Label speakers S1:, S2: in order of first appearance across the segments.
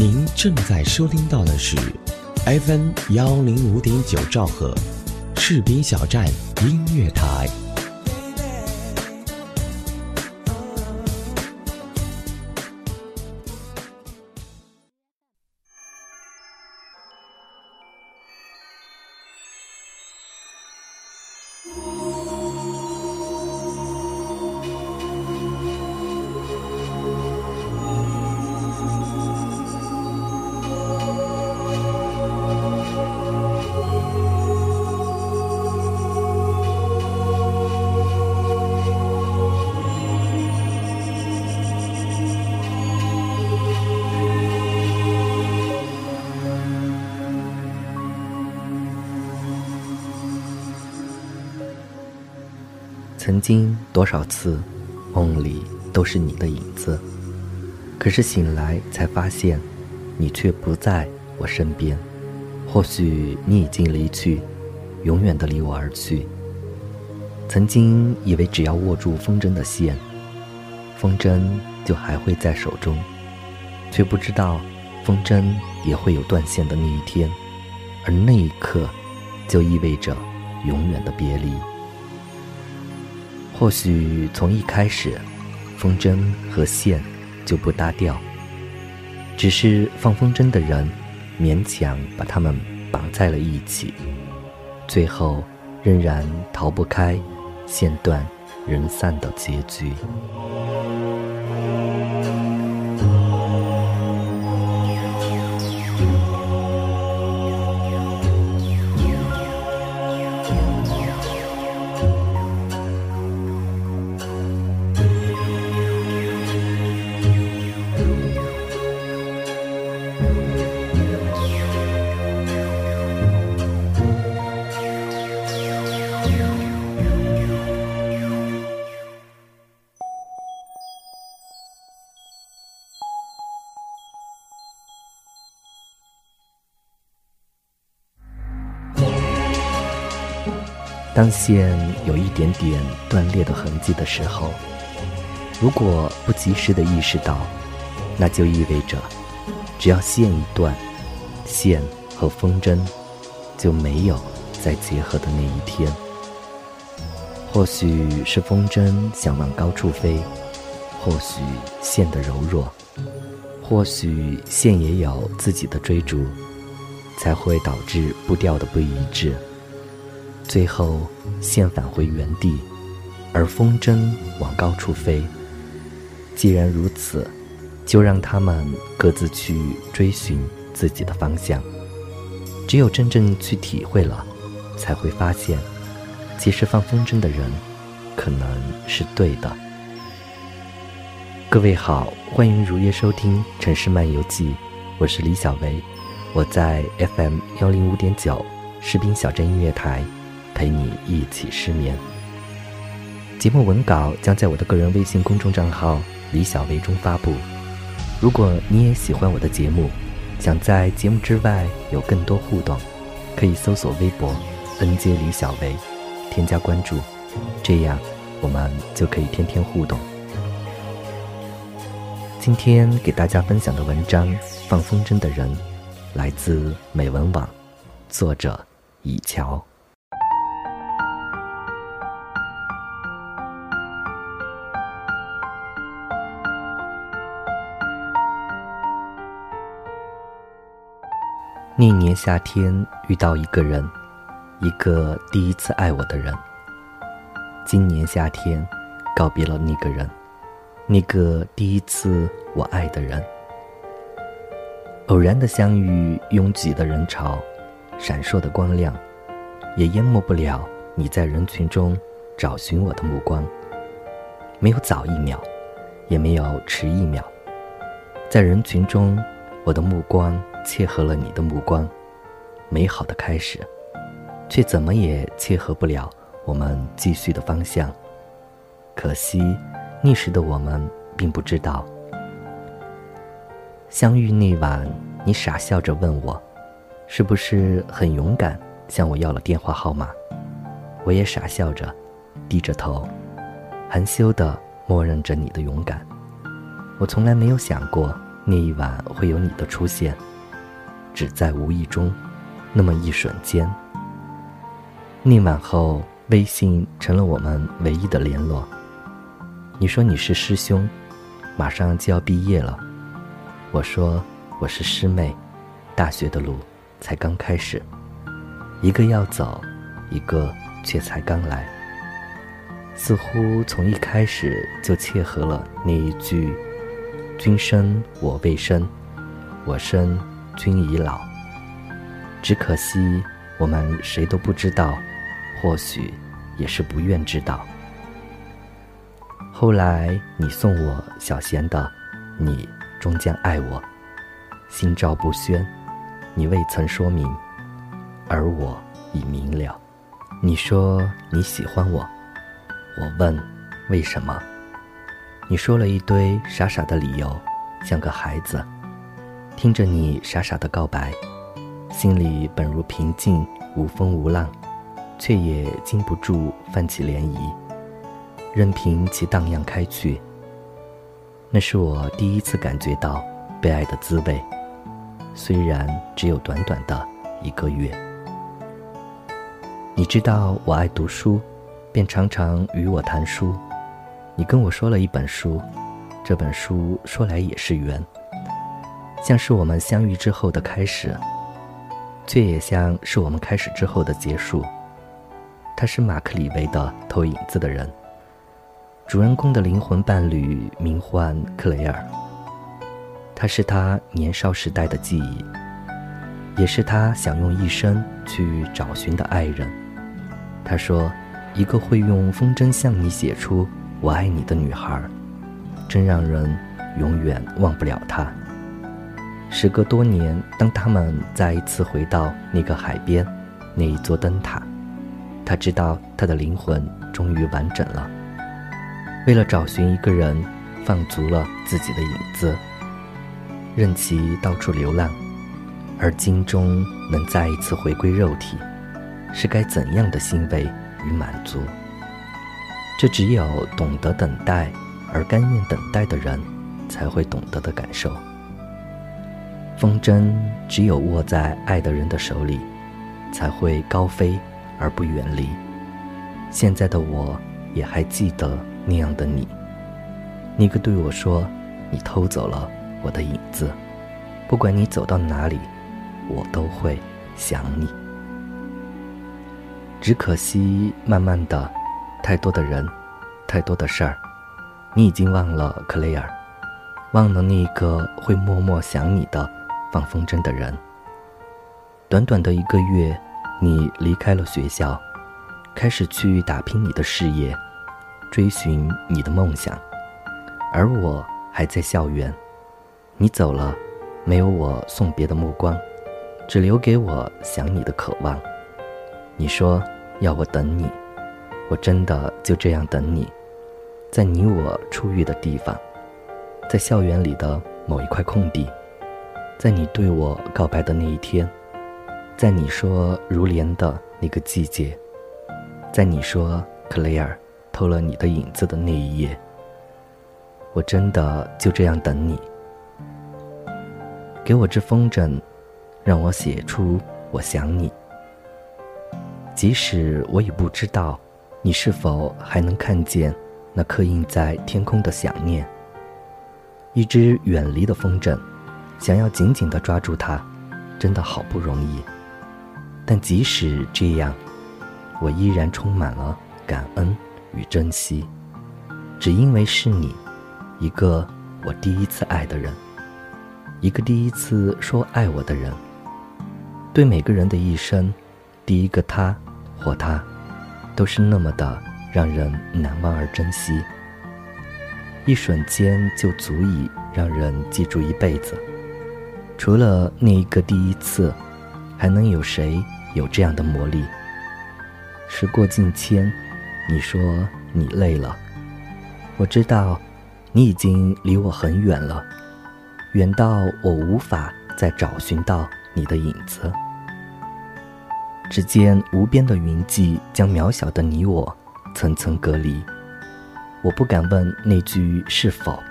S1: 您正在收听到的是 FM 幺零五点九兆赫，赤兵小站音乐台。
S2: 曾经多少次，梦里都是你的影子，可是醒来才发现，你却不在我身边。或许你已经离去，永远的离我而去。曾经以为只要握住风筝的线，风筝就还会在手中，却不知道，风筝也会有断线的那一天，而那一刻，就意味着永远的别离。或许从一开始，风筝和线就不搭调，只是放风筝的人勉强把它们绑在了一起，最后仍然逃不开线断人散的结局。当线有一点点断裂的痕迹的时候，如果不及时的意识到，那就意味着，只要线一断，线和风筝就没有再结合的那一天。或许是风筝想往高处飞，或许线的柔弱，或许线也有自己的追逐，才会导致步调的不一致。最后，线返回原地，而风筝往高处飞。既然如此，就让他们各自去追寻自己的方向。只有真正去体会了，才会发现，其实放风筝的人，可能是对的。各位好，欢迎如约收听《城市漫游记》，我是李小维，我在 FM 幺零五点九士兵小镇音乐台。陪你一起失眠。节目文稿将在我的个人微信公众账号“李小维”中发布。如果你也喜欢我的节目，想在节目之外有更多互动，可以搜索微博 “nj 李小维”，添加关注，这样我们就可以天天互动。今天给大家分享的文章《放风筝的人》，来自美文网，作者以乔。那年夏天遇到一个人，一个第一次爱我的人。今年夏天告别了那个人，那个第一次我爱的人。偶然的相遇，拥挤的人潮，闪烁的光亮，也淹没不了你在人群中找寻我的目光。没有早一秒，也没有迟一秒，在人群中，我的目光。切合了你的目光，美好的开始，却怎么也切合不了我们继续的方向。可惜，那时的我们并不知道。相遇那晚，你傻笑着问我，是不是很勇敢，向我要了电话号码？我也傻笑着，低着头，含羞的默认着你的勇敢。我从来没有想过那一晚会有你的出现，只在无意中，那么一瞬间。那晚后，微信成了我们唯一的联络。你说你是师兄，马上就要毕业了。我说我是师妹，大学的路才刚开始，一个要走，一个却才刚来。似乎从一开始就切合了那一句：“君生我未生，我生君已老。”只可惜我们谁都不知道，或许也是不愿知道。后来你送我小贤的，你终将爱我，心照不宣，你未曾说明，而我已明了。你说你喜欢我。我问：“为什么？”你说了一堆傻傻的理由，像个孩子。听着你傻傻的告白，心里本如平静无风无浪，却也禁不住泛起涟漪，任凭其荡漾开去。那是我第一次感觉到被爱的滋味，虽然只有短短的一个月。你知道我爱读书。便常常与我谈书，你跟我说了一本书，这本书说来也是缘，像是我们相遇之后的开始，却也像是我们开始之后的结束。他是马克·李维的《投影子的人》，主人公的灵魂伴侣名唤克雷尔，他是他年少时代的记忆，也是他想用一生去找寻的爱人。他说。一个会用风筝向你写出“我爱你”的女孩，真让人永远忘不了她。时隔多年，当他们再一次回到那个海边，那一座灯塔，他知道他的灵魂终于完整了。为了找寻一个人，放足了自己的影子，任其到处流浪，而今终能再一次回归肉体，是该怎样的欣慰？与满足，这只有懂得等待而甘愿等待的人才会懂得的感受。风筝只有握在爱的人的手里，才会高飞而不远离。现在的我也还记得那样的你，那个对我说：“你偷走了我的影子，不管你走到哪里，我都会想你。”只可惜，慢慢的，太多的人，太多的事儿，你已经忘了克雷尔，忘了那个会默默想你的放风筝的人。短短的一个月，你离开了学校，开始去打拼你的事业，追寻你的梦想，而我还在校园。你走了，没有我送别的目光，只留给我想你的渴望。你说要我等你，我真的就这样等你，在你我初遇的地方，在校园里的某一块空地，在你对我告白的那一天，在你说如莲的那个季节，在你说克雷尔偷了你的影子的那一夜，我真的就这样等你。给我支风筝，让我写出我想你。即使我已不知道，你是否还能看见那刻印在天空的想念。一只远离的风筝，想要紧紧地抓住它，真的好不容易。但即使这样，我依然充满了感恩与珍惜，只因为是你，一个我第一次爱的人，一个第一次说爱我的人。对每个人的一生，第一个他。或他，都是那么的让人难忘而珍惜。一瞬间就足以让人记住一辈子。除了那一个第一次，还能有谁有这样的魔力？时过境迁，你说你累了，我知道，你已经离我很远了，远到我无法再找寻到你的影子。只见无边的云际将渺小的你我层层隔离。我不敢问那句是否，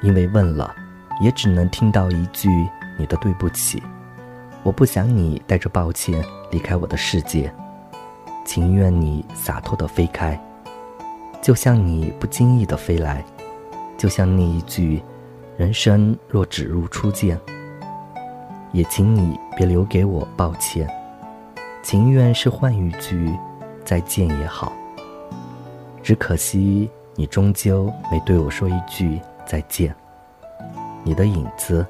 S2: 因为问了，也只能听到一句你的对不起。我不想你带着抱歉离开我的世界，情愿你洒脱的飞开，就像你不经意的飞来，就像那一句“人生若只如初见”。也请你别留给我抱歉，情愿是换一句再见也好。只可惜你终究没对我说一句再见。你的影子，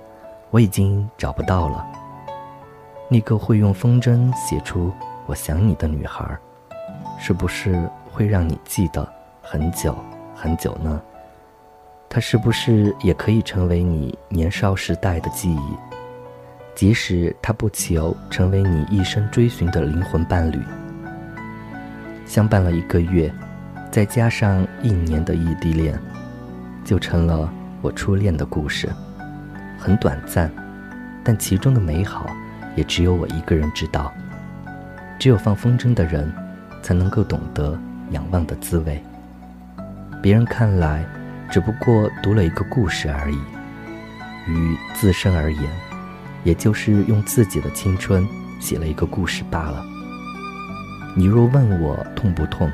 S2: 我已经找不到了。那个会用风筝写出“我想你”的女孩，是不是会让你记得很久很久呢？她是不是也可以成为你年少时代的记忆？即使她不求成为你一生追寻的灵魂伴侣，相伴了一个月，再加上一年的异地恋，就成了我初恋的故事。很短暂，但其中的美好，也只有我一个人知道。只有放风筝的人，才能够懂得仰望的滋味。别人看来，只不过读了一个故事而已。于自身而言，也就是用自己的青春写了一个故事罢了。你若问我痛不痛，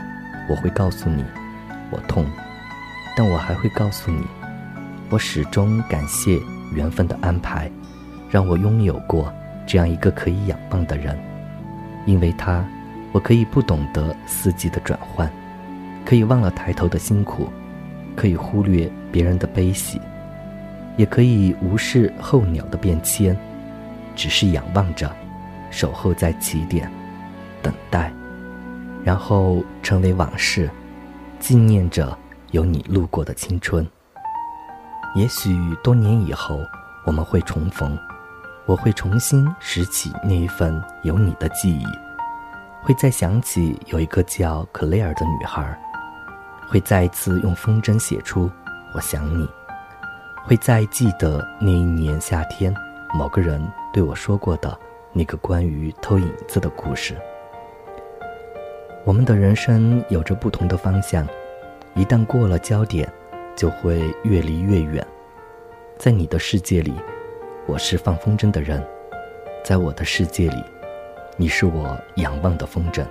S2: 我会告诉你，我痛。但我还会告诉你，我始终感谢缘分的安排，让我拥有过这样一个可以仰望的人。因为他，我可以不懂得四季的转换，可以忘了抬头的辛苦，可以忽略别人的悲喜，也可以无视候鸟的变迁。只是仰望着，守候在起点，等待，然后成为往事，纪念着有你路过的青春。也许多年以后我们会重逢，我会重新拾起那一份有你的记忆，会再想起有一个叫克莱尔的女孩，会再一次用风筝写出我想你，会再记得那一年夏天某个人。对我说过的那个关于偷影子的故事。我们的人生有着不同的方向，一旦过了焦点，就会越离越远。在你的世界里，我是放风筝的人；在我的世界里，你是我仰望的风筝。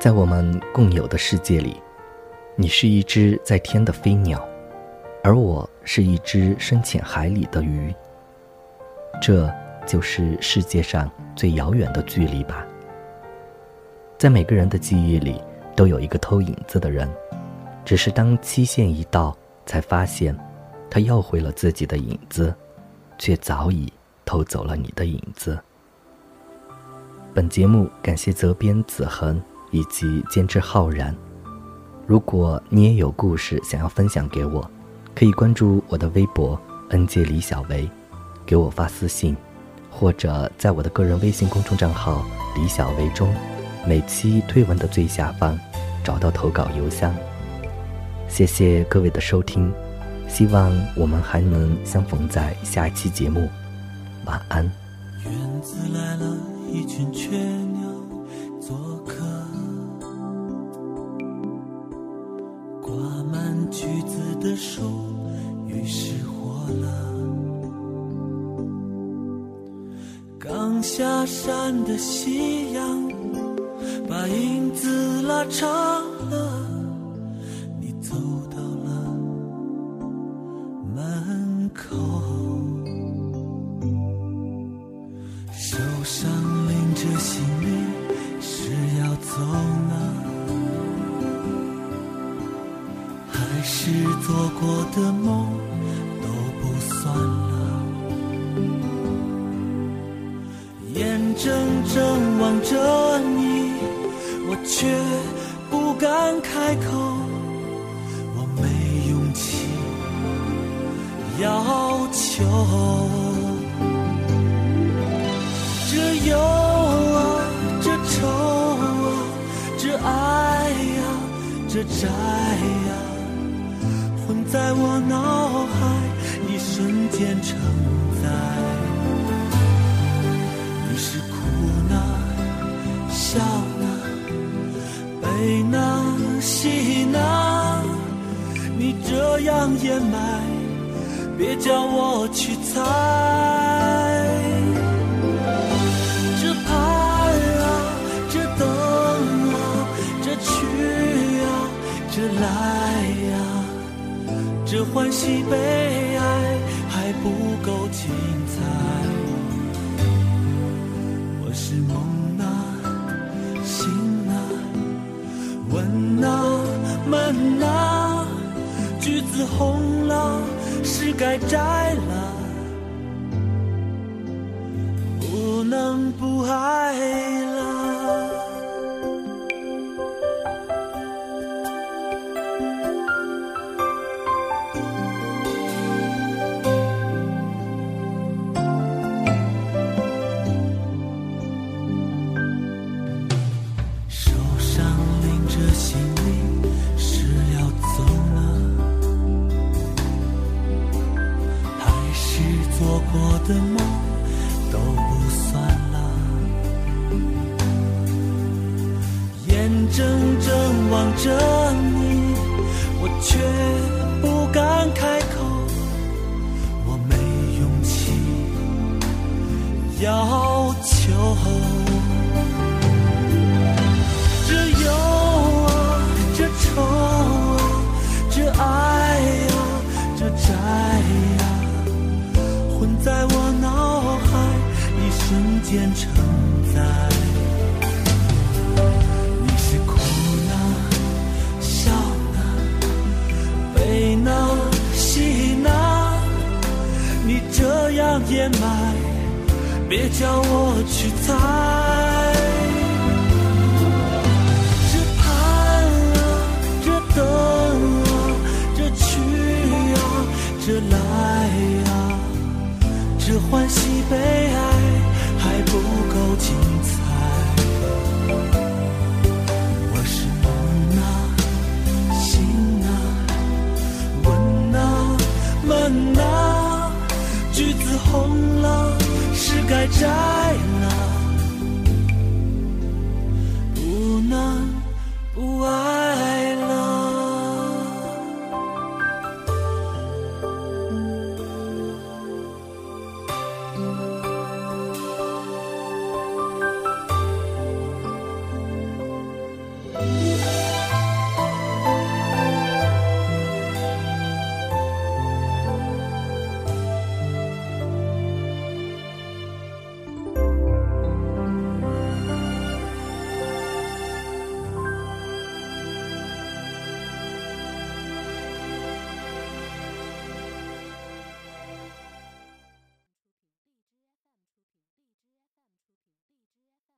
S2: 在我们共有的世界里，你是一只在天的飞鸟，而我是一只深浅海里的鱼。这就是世界上最遥远的距离吧。在每个人的记忆里，都有一个偷影子的人，只是当期限一到，才发现，他要回了自己的影子，却早已偷走了你的影子。本节目感谢责编子恒以及监制浩然。如果你也有故事想要分享给我，可以关注我的微博“恩界李小维”。给我发私信，或者在我的个人微信公众账号“李小维”中，每期推文的最下方找到投稿邮箱。谢谢各位的收听，希望我们还能相逢在下一期节目。晚安。
S3: 院子来了一群雀鸟做客，挂满橘子的树于是活了。刚下山的夕阳，把影子拉长还是做过的梦？都不算了。眼睁睁望着你，我却不敢开口，我没勇气要求。这忧啊，这愁啊，这爱呀，这债呀，混在我脑海，一瞬间承载。笑呢，悲呢，喜呢，你这样掩埋，别叫我去猜。这盼啊，这等啊，这去啊，这来，欢喜悲哀还不够精彩。我是梦啊，醒啊，问啊，闷啊，橘子红了，是该摘了，不能不爱了承载。你是哭呢，笑呢，悲呢，喜呢，你这样掩埋，别叫我去猜。这盼啊，这等啊，这去啊，这来啊、这欢喜悲哀不够精彩。我是梦啊，醒啊，问啊，门啊。橘子红了，是该摘了，不能不爱了。